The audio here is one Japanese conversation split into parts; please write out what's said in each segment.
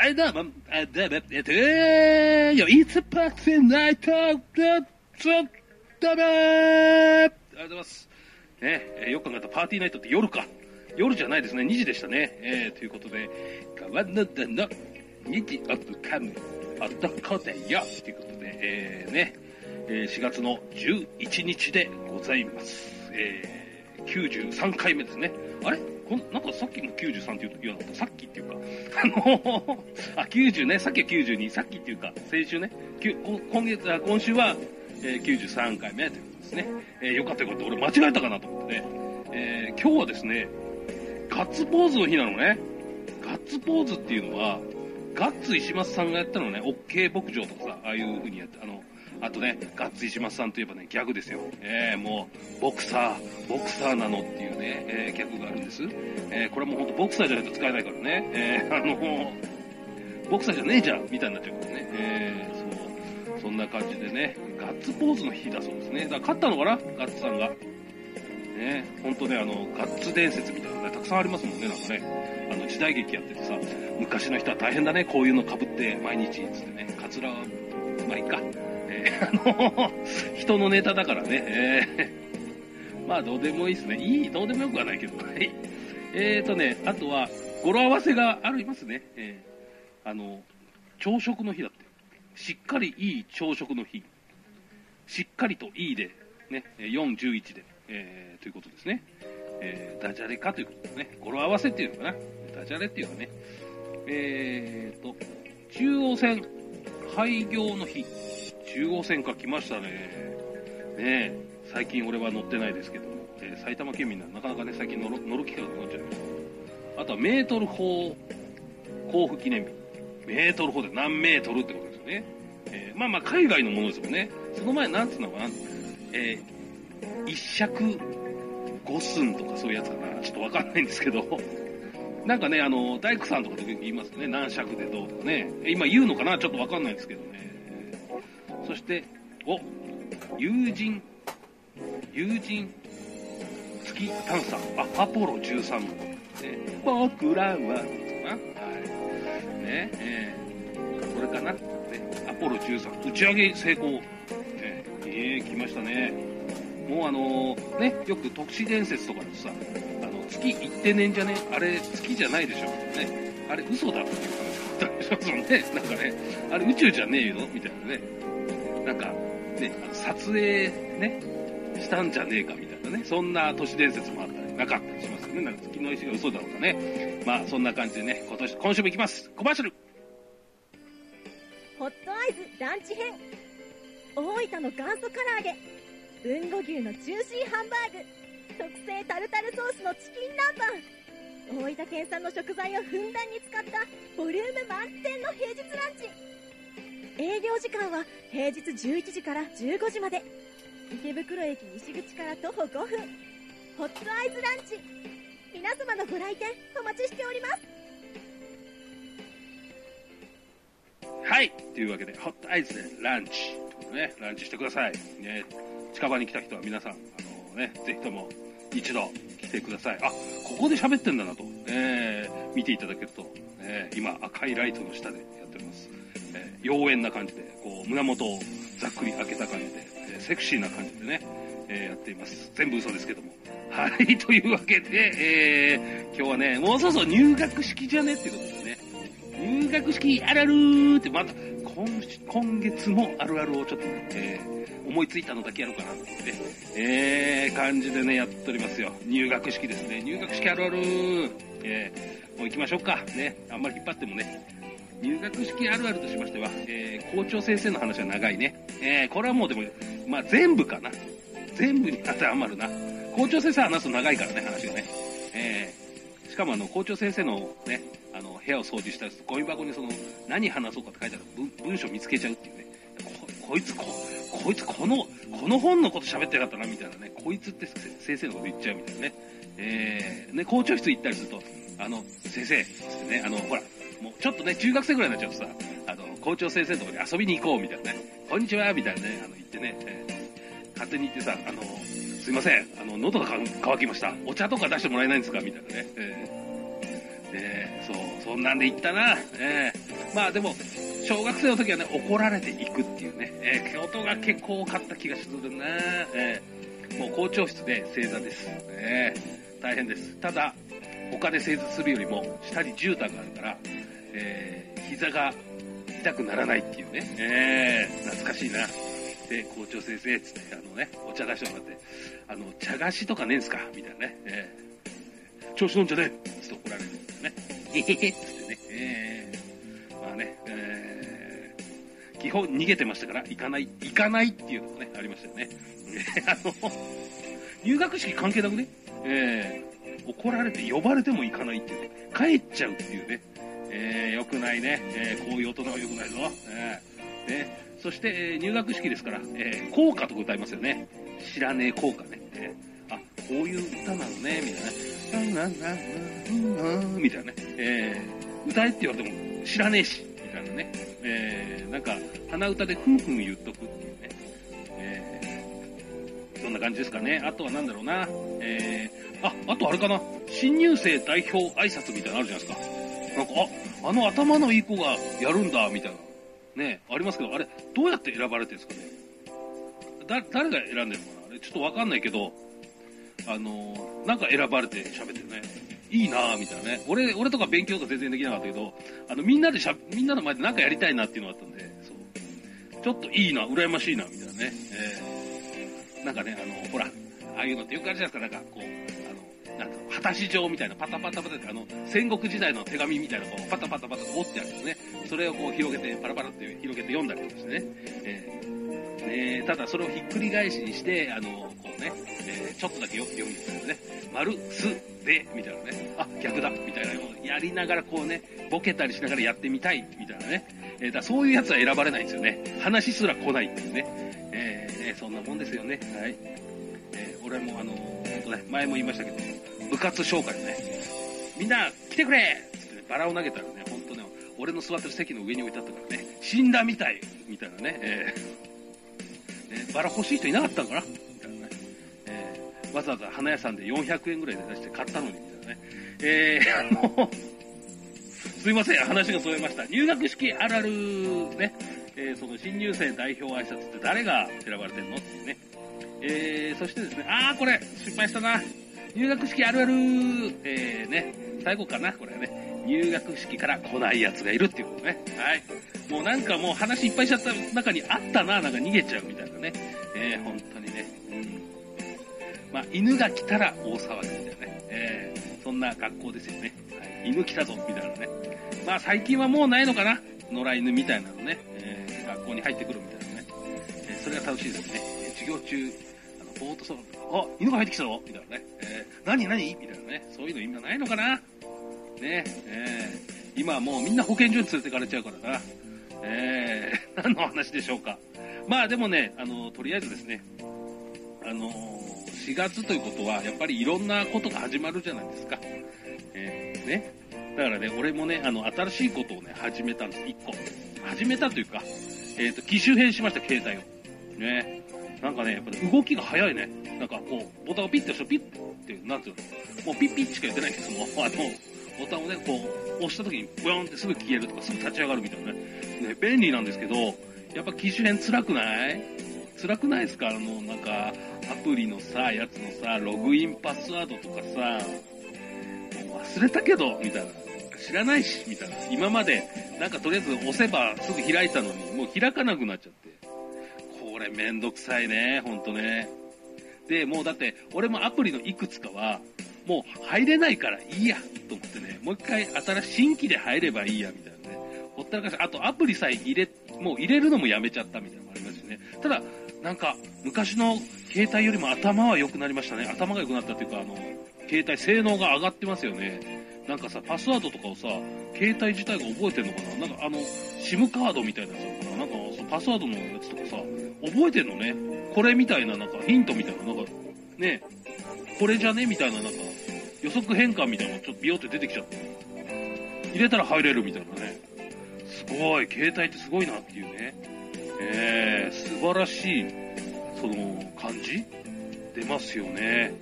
はい、どうも、あ、どうも、えっと、えー、よ、いつパクセナイト、で、ちょ、どうもーありがとうございます。ね、えーよく考えたパーティーナイトって夜か。夜じゃないですね、2時でしたね。えー、ということで、川の田の2時オブカム、男だよ。ということで、えー、ね、えー4月の11日でございます。えー、93回目ですね。あれ？こんなんかさっきも93って言うと、いや、さっきっていうか、あのあ、90ね、さっきは92、さっきっていうか、先週ね、今月、あ今週は、えー93回目ということですね。えーよかったよかった。俺間違えたかなと思ってね。えー今日はですね、ガッツポーズの日なのね。ガッツポーズっていうのは、ガッツ石松さんがやったのね、OK 牧場とかさ、ああいう風にやって、あの、あとね、ガッツ石松さんといえばね、ギャグですよ。えー、もう、ボクサー、ボクサーなのっていうね、えーギャグがあるんです。えーこれもう本当ボクサーじゃないと使えないからね。えーあの、ボクサーじゃねえじゃんみたいになっちゃうからね。えーそう。そんな感じでね、ガッツポーズの日だそうですね。だから勝ったのかな？ガッツさんが。ね、本当ね、あの、ガッツ伝説みたいなのね、たくさんありますもんね、なんかね。あの、時代劇やっててさ、昔の人は大変だね、こういうの被って毎日、つってね、カツラは、まあいいか。えー あの、人のネタだからね、えーまあどうでもいいですね。いい、どうでもよくはないけど。はい。えーとね、あとは、語呂合わせがありますね。えーあの、朝食の日だって。しっかりいい朝食の日。しっかりといいで、ね、4、11で、えーということですね。えーダジャレかということですね。語呂合わせっていうのかな。ダジャレっていうのはね。えーと、中央線廃業の日。中央線か来ましたね。ね、最近俺は乗ってないですけども、えー埼玉県民はなかなかね、最近乗る乗る機会がなくなっちゃいました。あとはメートル法交付記念日。メートル法で何メートルってことですよね。えーまあまあ海外のものですもんね。その前なんつうのかな。えー一尺五寸とかそういうやつかな。ちょっとわかんないんですけど。なんかね、あの、大工さんとかで言いますね。何尺でどうとかね。今言うのかな？ちょっとわかんないですけどね。そして、お、友人、友人、月探査、あ、アポロ13号。ね、僕らは、かなはい。ね、えーこれかな、ね、アポロ13、打ち上げ成功。ね、えー、来ましたね。もうあのーね、よく特殊伝説とかでさ、あの、月行ってねんじゃね？あれ月じゃないでしょ？ね。あれ嘘だっていう話だったりしますもんね。なんかね、あれ宇宙じゃねえよ、みたいなね。なんか、ね、あの撮影ね、したんじゃねえかみたいなね、そんな都市伝説もあったり、なかったりしますよね。なんか月の石が嘘だとかね。まあ、そんな感じでね、今年、今週も行きます。コマーシャルホットアイズランチ編大分の元祖唐揚げ豊後牛のジューシーハンバーグ特製タルタルソースのチキン南蛮大分県産の食材をふんだんに使ったボリューム満点の平日ランチ営業時間は平日11時から15時まで池袋駅西口から徒歩5分ホットアイズランチ皆様のご来店お待ちしておりますはい。というわけで、ホットアイズでランチ。ね、ランチしてください。ね、近場に来た人は皆さん、あのね、ぜひとも一度来てください。あ、ここで喋ってんだなと、えー見ていただけると、えー今赤いライトの下でやっております。妖艶な感じで、こう、胸元をざっくり開けた感じで、えーセクシーな感じでね、えーやっています。全部嘘ですけども。はい、というわけで、えー今日はね、もうそろそろ入学式じゃねっていうことでね、入学式あるあるーってまた今今月もあるあるをちょっとね、えー思いついたのだけやろうかなって、えー感じでねやっておりますよ。入学式ですね。入学式あるあるー、えーもう行きましょうか。ね。あんまり引っ張ってもね。入学式あるあるとしましては、えー校長先生の話は長いね、えーこれはもうでも、まあ、全部かな。全部に当てはまるな。校長先生話すと長いからね話がね、えーしかもあの校長先生のねあの部屋を掃除したりするとゴミ箱にその何話そうかって書いてある文章見つけちゃうっていうね。ここいつここいつこのこの本のこと喋ってなかったなみたいなね。こいつって先生のこと言っちゃうみたいなね。えーね校長室行ったりするとあの先生ねあのほらもうちょっとね中学生ぐらいになっちゃうとさあの校長先生のところに遊びに行こうみたいなね こんにちはみたいなねあの言ってね、えー勝手に言ってさあのすいません、あの、喉が渇きました。お茶とか出してもらえないんですか？みたいなね。えーねそう、そんなんで言ったな。えーまあでも、小学生の時はね、怒られていくっていうね、えー、ことが結構多かった気がするなえー、もう校長室で正座です。えー、大変です。ただ、他で正座するよりも、下に絨毯があるから、えー、膝が痛くならないっていうね、えー、懐かしいな。で、校長先生、つって、あのね、お茶菓子をもらって、あの、茶菓子とかねえんすか？みたいなね、えー、調子飲んじゃねえ！つって怒られるんですね。えへへつってね、えー、まあね、えー、基本逃げてましたから、行かない、行かないっていうのもね、ありましたよね。あの、入学式関係なくね、えー、怒られて呼ばれても行かないっていうね、帰っちゃうっていうね、えー、良くないね、えー、こういう大人は良くないぞ。えー、ね、そして、えー、入学式ですから、えー、校歌とか歌いますよね。知らねえ校歌ね。えー、あ、こういう歌なのね、みたいなね。な、な、な、な、みたいなね。えー、歌えって言われても知らねえし、みたいなね。えー、なんか、鼻歌でふんふん言っとくっていうね。えー、そんな感じですかね。あとは何だろうな。えー、あ、あとあれかな。新入生代表挨拶みたいなのあるじゃないですか。なんか、あ、あの頭のいい子がやるんだ、みたいな。ね、ありますけど、あれ、どうやって選ばれてるんですかね？だ、誰が選んでるのかな？あれ、ちょっとわかんないけど、あの、なんか選ばれて喋ってるね。いいなぁ、みたいなね。俺、俺とか勉強とか全然できなかったけど、あの、みんなでしゃ、みんなの前でなんかやりたいなっていうのがあったんで、そう。ちょっといいな、羨ましいな、みたいなね。えー、なんかね、あの、ほら、ああいうのってよくあるじゃないですか、なんか、こう、あの、なんか、果たし状みたいな、パタパタパタって、あの、戦国時代の手紙みたいな、こう、パタパタパタ折ってあるんですね。それをこう広げて、パラパラって広げて読んだりとかしてね。えー、ねただそれをひっくり返しにして、あの、こうね、えー、ちょっとだけよ読みですね。丸、す、で、みたいなね。あ、逆だ、みたいなのをやりながらこうね、ボケたりしながらやってみたい、みたいなね。えー、だそういうやつは選ばれないんですよね。話すら来ないっていうね。えー、ね、そんなもんですよね。はい。えー、俺もあのー、とね、前も言いましたけど、部活紹介ね、みんな来てくれ！つってね、バラを投げたらね、俺の座ってる席の上に置いてあったからね、死んだみたい、みたいなね、えー、ねバラ欲しい人いなかったのかな？みたいなね、えー、わざわざ花屋さんで400円ぐらいで出して買ったのに、みたいなね、えー、あの、すいません、話がそれました。入学式あるあるね、えー、その新入生代表挨拶って誰が選ばれてんの？ってね。えー、そしてですね、あー、これ、失敗したな。入学式あるある、えー、ね、最後かな、これね。入学式から来ない奴がいるっていうことね。はい。もうなんかもう話いっぱいしちゃった中にあったな、なんか逃げちゃうみたいなね。えー、本当にね。うん。まあ、犬が来たら大騒ぎみたいなね。えー、そんな学校ですよね。はい。犬来たぞ、みたいなね。まあ、最近はもうないのかな。野良犬みたいなのね。えー、学校に入ってくるみたいなね。えー、それが楽しいですね。授業中、ぼーっとそう、あ、犬が入ってきたぞみたいなね。えー、何何？みたいなね。そういうの今ないのかなね、えー、今はもうみんな保健所に連れてかれちゃうからな。えー、何の話でしょうか。まあでもね、あの、とりあえずですね、あの4月ということは、やっぱりいろんなことが始まるじゃないですか。えー、ね。だからね、俺もね、あの、新しいことをね、始めたんです、1個。始めたというか、えっ、ー、と、機種変しました、携帯を。ね。なんかね、やっぱり動きが早いね。なんかこう、ボタンをピッて押すとピッて、なんていうの、もうピッピッしか言ってないけども、あの、ボタンをね、こう、押した時にブヨンってすぐ消えるとか、すぐ立ち上がるみたいなね。ね、便利なんですけど、やっぱ機種変辛くない？辛くないですか？あの、なんか、アプリのさ、やつのさ、ログインパスワードとかさ、忘れたけど、みたいな。知らないし、みたいな。今まで、なんかとりあえず押せばすぐ開いたのに、もう開かなくなっちゃって。これめんどくさいね、ほんとね。で、もうだって、俺もアプリのいくつかは、もう入れないからいいや、と思ってね、もう一回新しい新規で入ればいいや、みたいなね。ほったらかし、あとアプリさえ入れ、もう入れるのもやめちゃったみたいなのもありますしね。ただ、なんか、昔の携帯よりも頭は良くなりましたね。頭が良くなったっていうか、あの、携帯性能が上がってますよね。なんかさ、パスワードとかをさ、携帯自体が覚えてんのかな？なんかあの、SIM カードみたいなやつかな？なんか、パスワードのやつとかさ、覚えてんのね。これみたいな、なんかヒントみたいな、なんか、ね、これじゃねみたいな、なんか、予測変換みたいなのちょっとビヨって出てきちゃって。入れたら入れるみたいなね。すごい、携帯ってすごいなっていうね。えー、素晴らしい、その、感じ？出ますよね。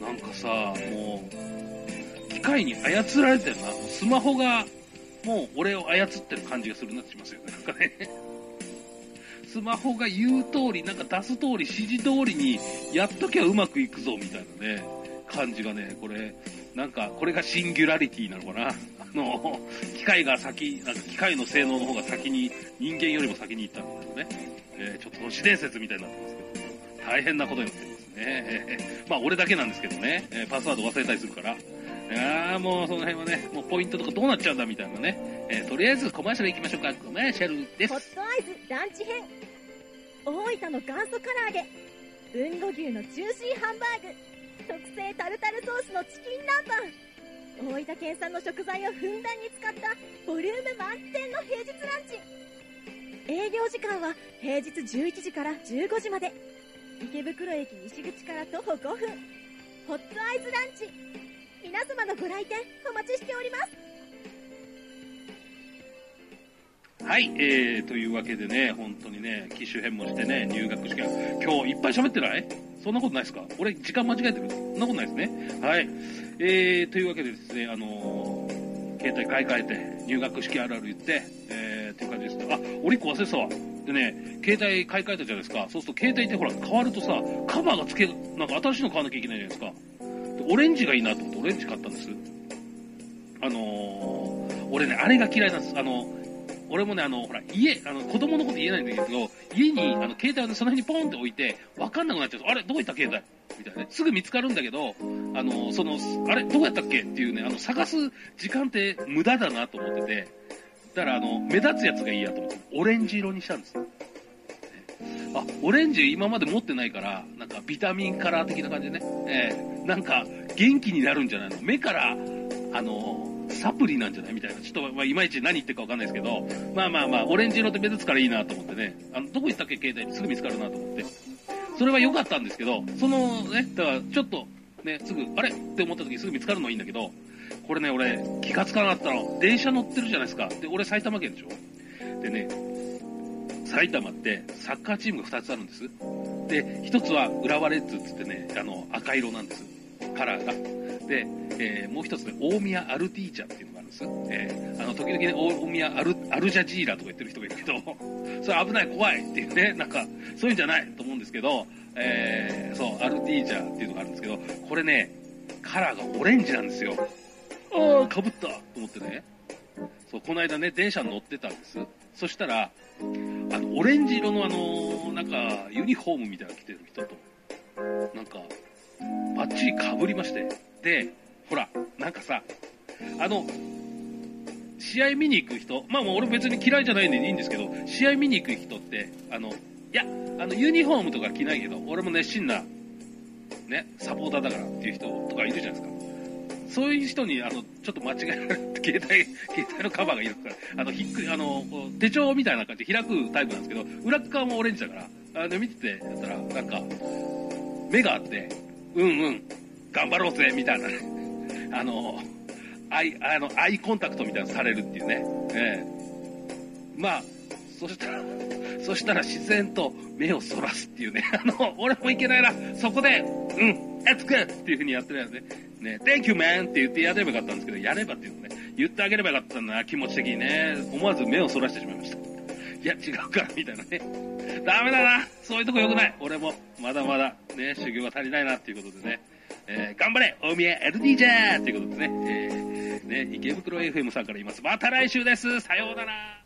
なんかさ、もう、機械に操られてるな。スマホが、もう俺を操ってる感じがするなってしますよね。なんかね。スマホが言う通り、なんか出す通り、指示通りにやっときゃうまくいくぞみたいなね、感じがね、これ、なんか、これがシンギュラリティなのかな？あの、機械が先、なんか機械の性能の方が先に、人間よりも先に行ったんだけどね。えー、ちょっと都市伝説みたいになってますけど、大変なことになってますね。えー、まあ俺だけなんですけどね、えー、パスワード忘れたりするから。ああ、もうその辺はね、もうポイントとかどうなっちゃうんだみたいなね。えー、とりあえずコマーシャル行きましょうか。コマーシャルです。ホットアイズランチ編。大分の元祖唐揚げ。豊後牛のジューシーハンバーグ。特製タルタルソースのチキン南蛮。大分県産の食材をふんだんに使ったボリューム満点の平日ランチ。営業時間は平日11時から15時まで。池袋駅西口から徒歩5分。ホットアイズランチ。皆様のご来店お待ちしておりますはい、えー、というわけでね、本当にね、機種変もしてね、入学式は、今日いっぱい喋ってない？そんなことないですか？俺、時間間違えてるそんなことないですね。はい。えー、というわけでですね、あのー、携帯買い替えて、入学式あるある言って、えー、っていう感じですあ、おりっこ忘れてたわ。でね、携帯買い替えたじゃないですか。そうすると携帯ってほら、変わるとさ、カバーが付け、なんか新しいの買わなきゃいけないじゃないですか。でオレンジがいいなと思ってオレンジ買ったんです。あのー、俺ね、あれが嫌いなんです。あの、俺もね、あの、ほら、家、あの、子供のこと言えないんだけど、家に、あの、携帯をね、その辺にポンって置いて、わかんなくなっちゃうと、あれ、どこ行った携帯みたいなね。すぐ見つかるんだけど、あの、その、あれ、どこやったっけ？っていうね、あの、探す時間って無駄だなと思ってて、だから、あの、目立つやつがいいやと思って、オレンジ色にしたんです。あ、オレンジ今まで持ってないから、なんかビタミンカラー的な感じでね、えー、なんか元気になるんじゃないの？目から、あのサプリなんじゃない？みたいな。ちょっと、まあ、いまいち何言ってるかわかんないですけど、まあまあまあ、オレンジ色って目立つからいいなと思ってね、あの、どこ行ったっけ？携帯にすぐ見つかるなと思って。それは良かったんですけど、そのね、だからちょっと、ね、すぐ、あれ？って思った時すぐ見つかるのはいいんだけど、これね、俺、気がつかなかったの。電車乗ってるじゃないですか。で、俺埼玉県でしょ？でね、埼玉ってサッカーチームが2つあるんです。で、1つは浦和レッズっつってね、あの、赤色なんです。カラーが。で、えー、もう1つね、大宮アルティーチャっていうのがあるんです。えー、あの、時々ね、大宮アルアルジャジーラとか言ってる人がいるけど、それ危ない、怖いっていうね、なんか、そういうんじゃないと思うんですけど、えー、そう、アルティーチャっていうのがあるんですけど、これね、カラーがオレンジなんですよ。ああ、かぶったと思ってね。そう、この間ね、電車に乗ってたんです。そしたら、あの、オレンジ色のあの、なんか、ユニフォームみたいなの着てる人と、なんか、バッチリ被りまして。で、ほら、なんかさ、あの、試合見に行く人、まあもう俺別に嫌いじゃないんでいいんですけど、試合見に行く人って、あの、いや、あの、ユニフォームとか着ないけど、俺も熱心な、ね、サポーターだからっていう人とかいるじゃないですか。そういう人に、あの、ちょっと間違えられて、携帯、携帯のカバーがいるから、あの、ひっくり、あの、手帳みたいな感じで開くタイプなんですけど、裏側もオレンジだから、あの、見てて、やったら、なんか、目があって、うんうん、頑張ろうぜ、みたいな、あの、アイ、あの、アイコンタクトみたいなのされるっていうね。ええまあ、そしたら、そしたら自然と目をそらすっていうね。あの、俺もいけないな。そこで、うん、やっつくっていう風にやってるやつね。ね、Thank you man って言ってやればよかったんですけど、やればっていうのね、言ってあげればよかったんだな、気持ち的にね。思わず目をそらしてしまいました。いや、違うから、みたいなね。ダメだな。そういうとこ良くない。俺も、まだまだ、ね、修行が足りないなっていうことでね。えー、頑張れ大宮 LD じゃーっていうことでね。えー、ね、池袋 FM さんから言います。また来週です。さようなら。